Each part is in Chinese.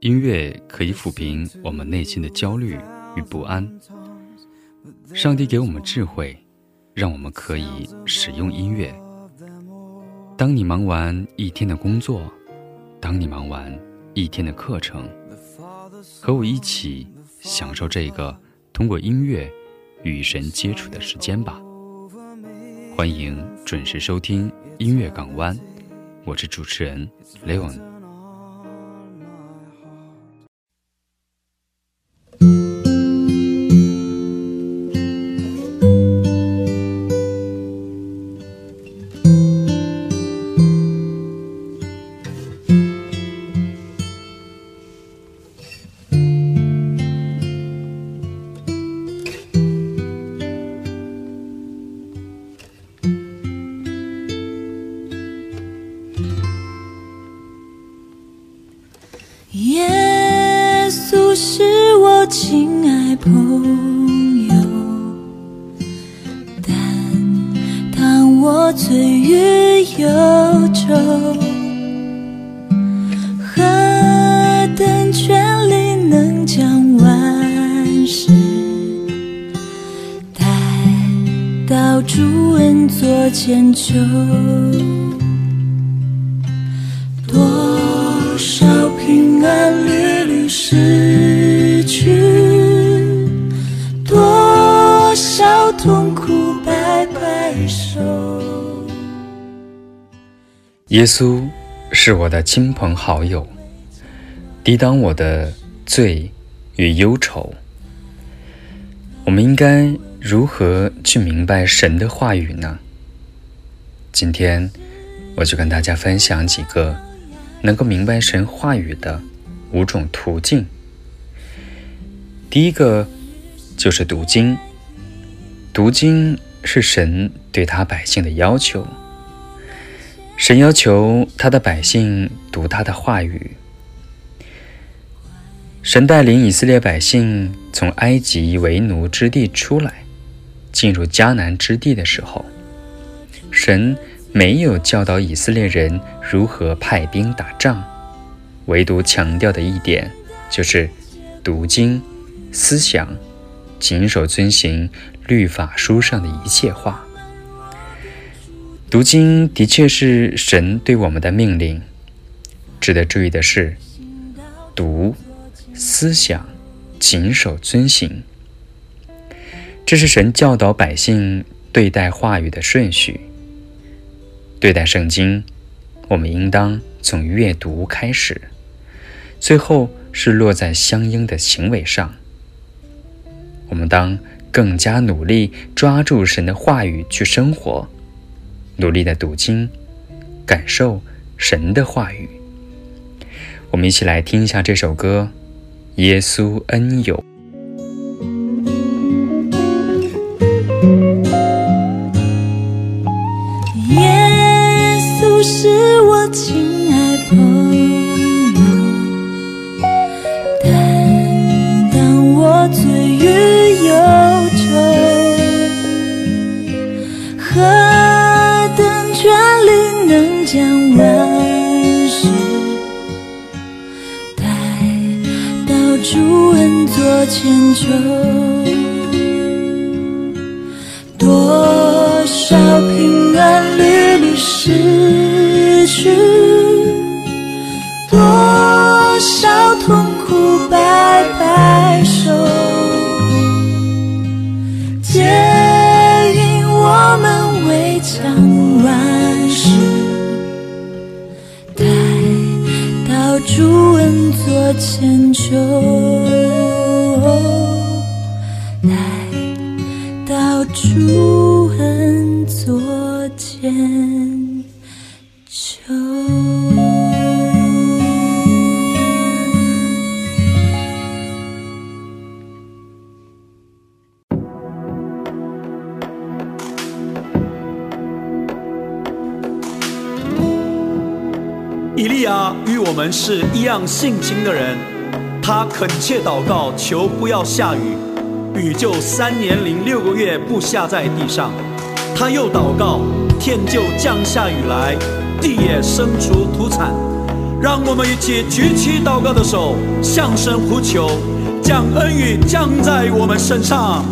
音乐可以抚平我们内心的焦虑与不安。上帝给我们智慧，让我们可以使用音乐。当你忙完一天的工作，当你忙完一天的课程，和我一起享受这个通过音乐与神接触的时间吧。欢迎准时收听音乐港湾，我是主持人雷 n。主恩座前求？多少平安屡屡失去，多少痛苦白白受。耶稣是我的亲朋好友，抵挡我的罪与忧愁。我们应该如何去明白神的话语呢？今天我就跟大家分享几个能够明白神话语的五种途径。第一个就是读经，读经是神对他百姓的要求。神要求他的百姓读他的话语。神带领以色列百姓从埃及为奴之地出来，进入迦南之地的时候，神没有教导以色列人如何派兵打仗，唯独强调的一点就是读经、思想、谨守遵行律法书上的一切话。读经的确是神对我们的命令。值得注意的是，读、思想、谨守、遵行，这是神教导百姓对待话语的顺序。对待圣经，我们应当从阅读开始，最后是落在相应的行为上。我们当更加努力抓住神的话语去生活。努力的读经，感受神的话语。我们一起来听一下这首歌《耶稣恩友》。是我亲爱朋友，但当我醉于忧愁，何等权力能将万事带到朱恩做千秋？样性情的人，他恳切祷告，求不要下雨，雨就三年零六个月不下在地上。他又祷告，天就降下雨来，地也生出土产。让我们一起举起祷告的手，向神呼求，将恩雨降在我们身上。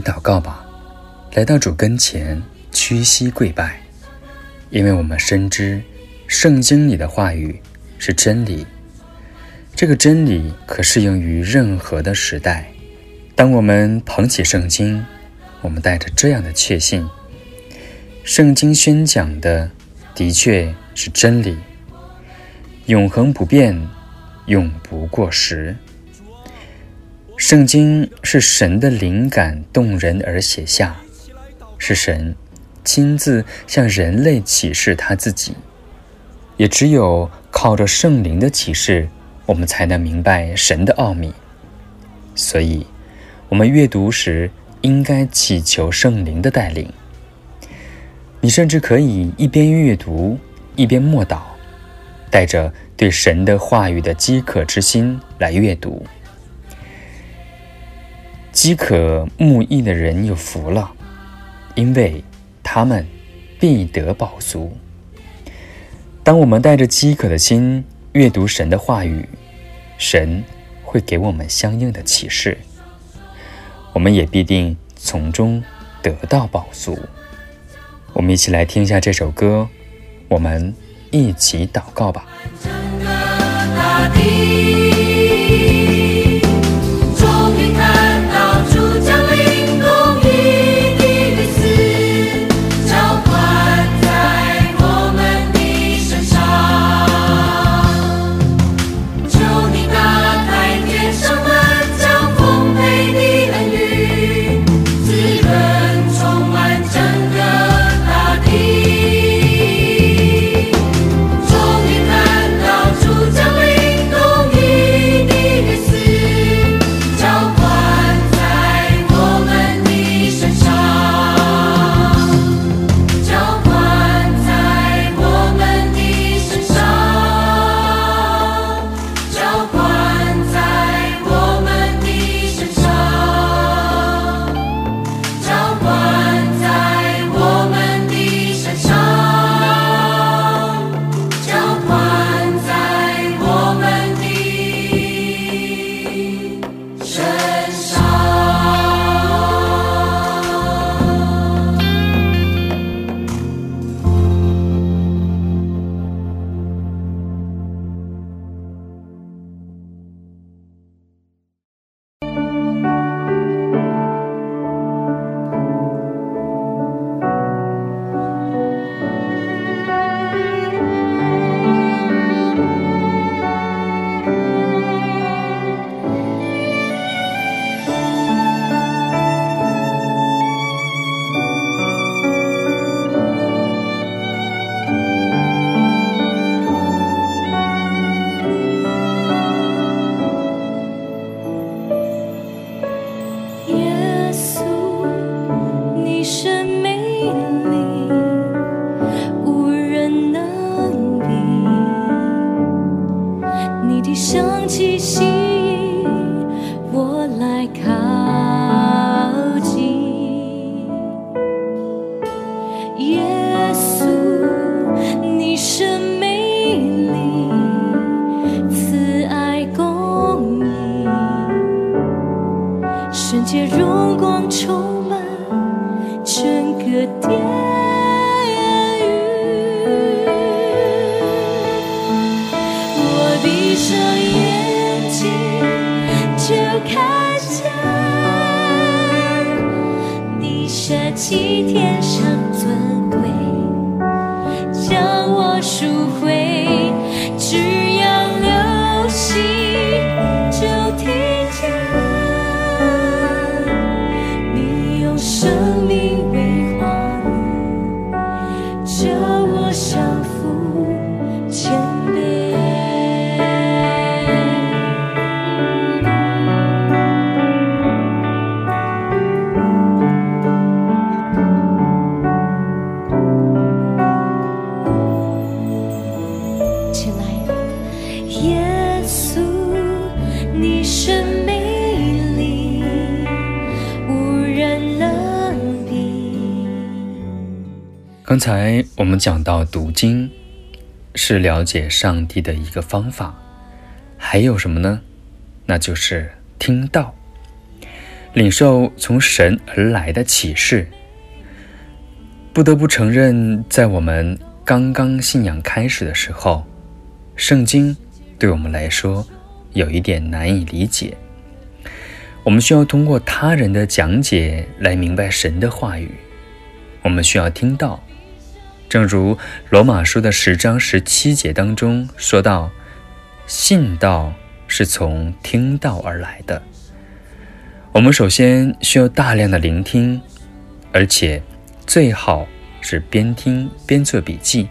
祷告吧，来到主跟前，屈膝跪拜，因为我们深知圣经里的话语是真理，这个真理可适用于任何的时代。当我们捧起圣经，我们带着这样的确信：圣经宣讲的的确是真理，永恒不变，永不过时。圣经是神的灵感动人而写下，是神亲自向人类启示他自己。也只有靠着圣灵的启示，我们才能明白神的奥秘。所以，我们阅读时应该祈求圣灵的带领。你甚至可以一边阅读一边默祷，带着对神的话语的饥渴之心来阅读。饥渴慕义的人有福了，因为他们必得饱足。当我们带着饥渴的心阅读神的话语，神会给我们相应的启示，我们也必定从中得到饱足。我们一起来听一下这首歌，我们一起祷告吧。整个大地，瞬间荣光充满整个殿刚才我们讲到读经是了解上帝的一个方法，还有什么呢？那就是听到，领受从神而来的启示。不得不承认，在我们刚刚信仰开始的时候，圣经对我们来说有一点难以理解。我们需要通过他人的讲解来明白神的话语。我们需要听到，正如罗马书的十章十七节当中说到：“信道是从听道而来的。”我们首先需要大量的聆听，而且最好是边听边做笔记。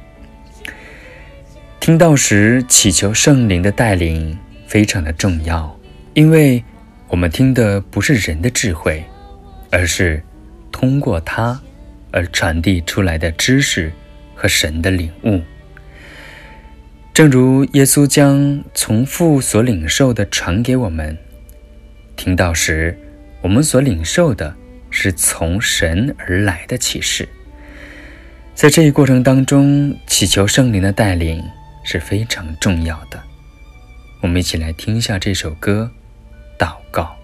听到时祈求圣灵的带领非常的重要，因为我们听的不是人的智慧，而是通过它而传递出来的知识和神的领悟。正如耶稣将从父所领受的传给我们，听到时，我们所领受的是从神而来的启示。在这一过程当中，祈求圣灵的带领是非常重要的。我们一起来听一下这首歌，祷告。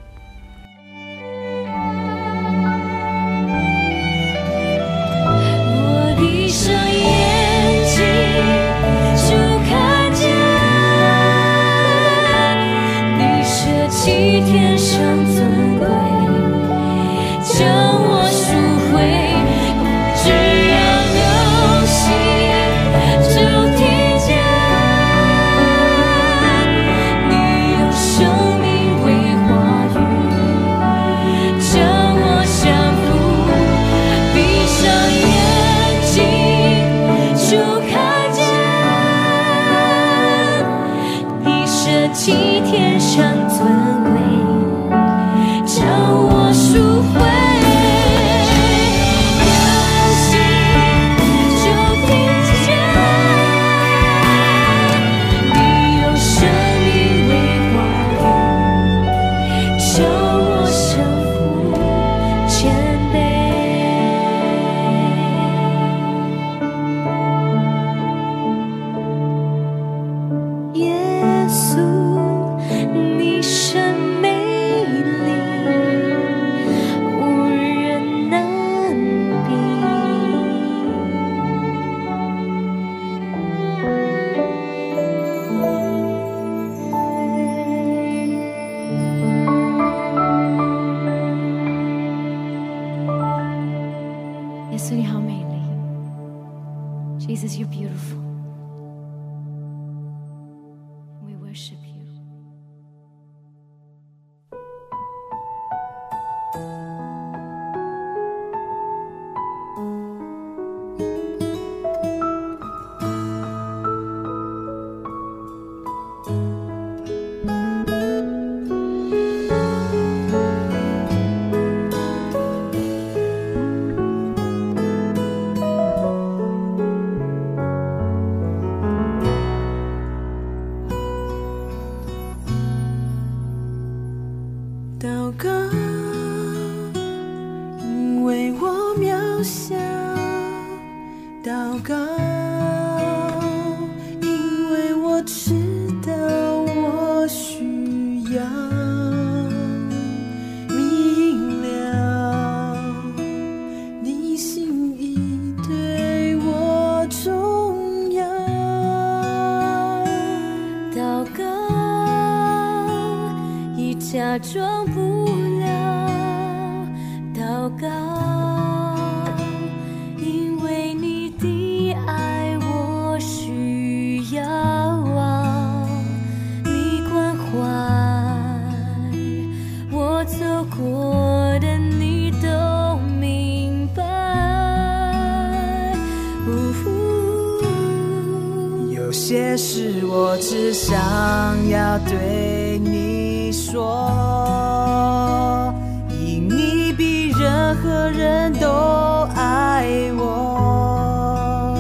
假装任何人都爱我，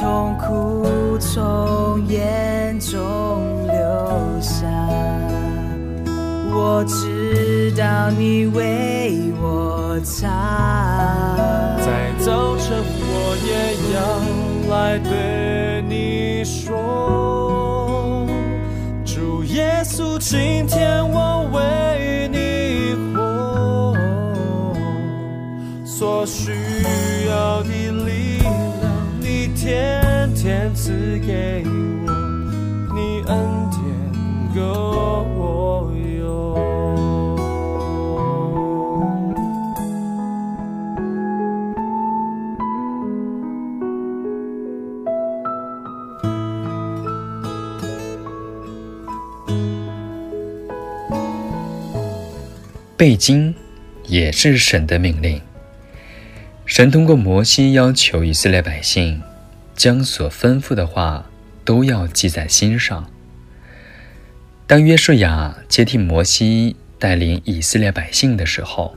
痛苦从眼中流下，我知道你为我擦。在早晨，我也要来对你说，主耶稣，今天我所需要的力量，你天天赐给我，你恩典够我用。背经也是神的命令。神通过摩西要求以色列百姓将所吩咐的话都要记在心上。当约书亚接替摩西带领以色列百姓的时候，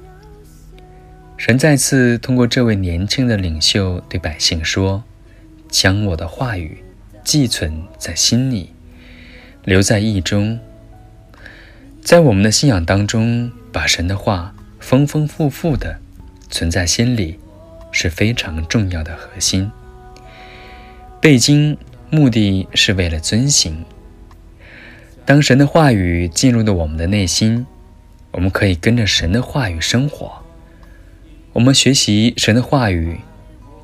神再次通过这位年轻的领袖对百姓说：“将我的话语寄存在心里，留在意中。”在我们的信仰当中，把神的话丰丰富富的存在心里，是非常重要的核心。背经目的是为了遵行。当神的话语进入了我们的内心，我们可以跟着神的话语生活。我们学习神的话语，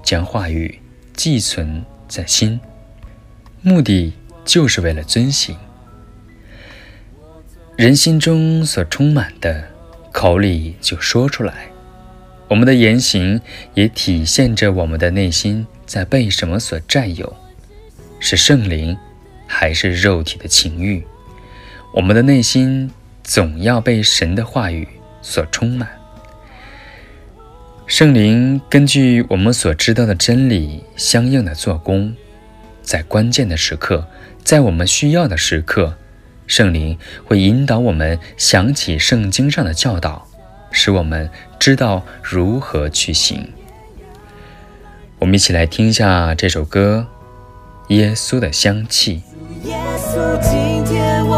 将话语寄存在心，目的就是为了遵行。人心中所充满的，口里就说出来。我们的言行也体现着我们的内心在被什么所占有，是圣灵，还是肉体的情欲？我们的内心总要被神的话语所充满。圣灵根据我们所知道的真理相应的做工，在关键的时刻，在我们需要的时刻。圣灵会引导我们想起圣经上的教导，使我们知道如何去行。我们一起来听一下这首歌《耶稣的香气》。耶稣，今天我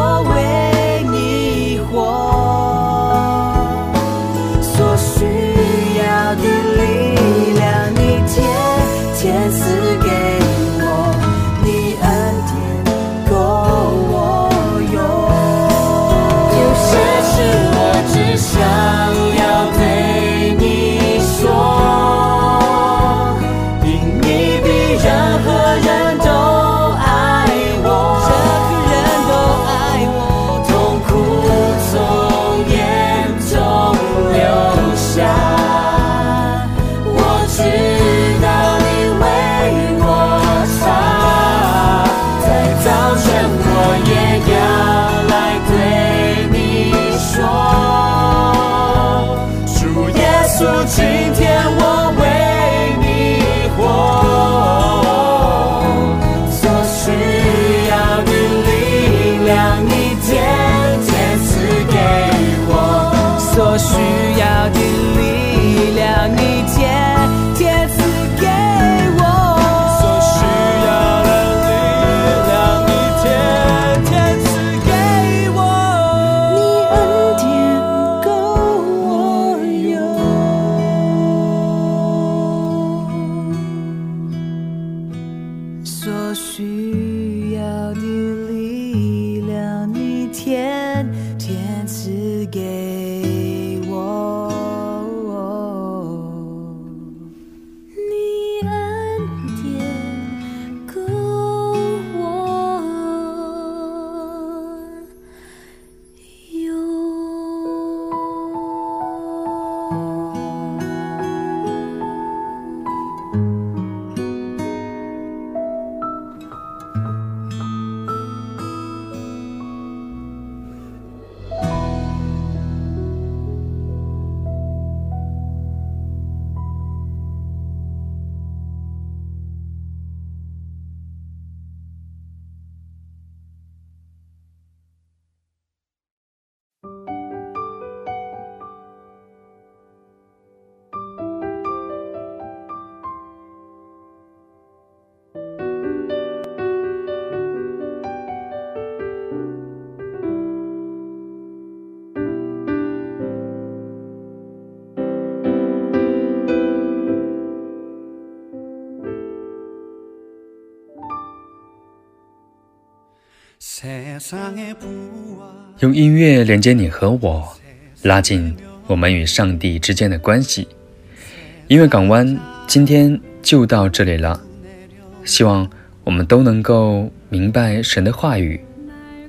用音乐连接你和我，拉近我们与上帝之间的关系。音乐港湾今天就到这里了，希望我们都能够明白神的话语，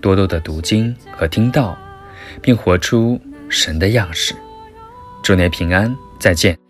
多多的读经和听到，并活出神的样式。祝你平安，再见。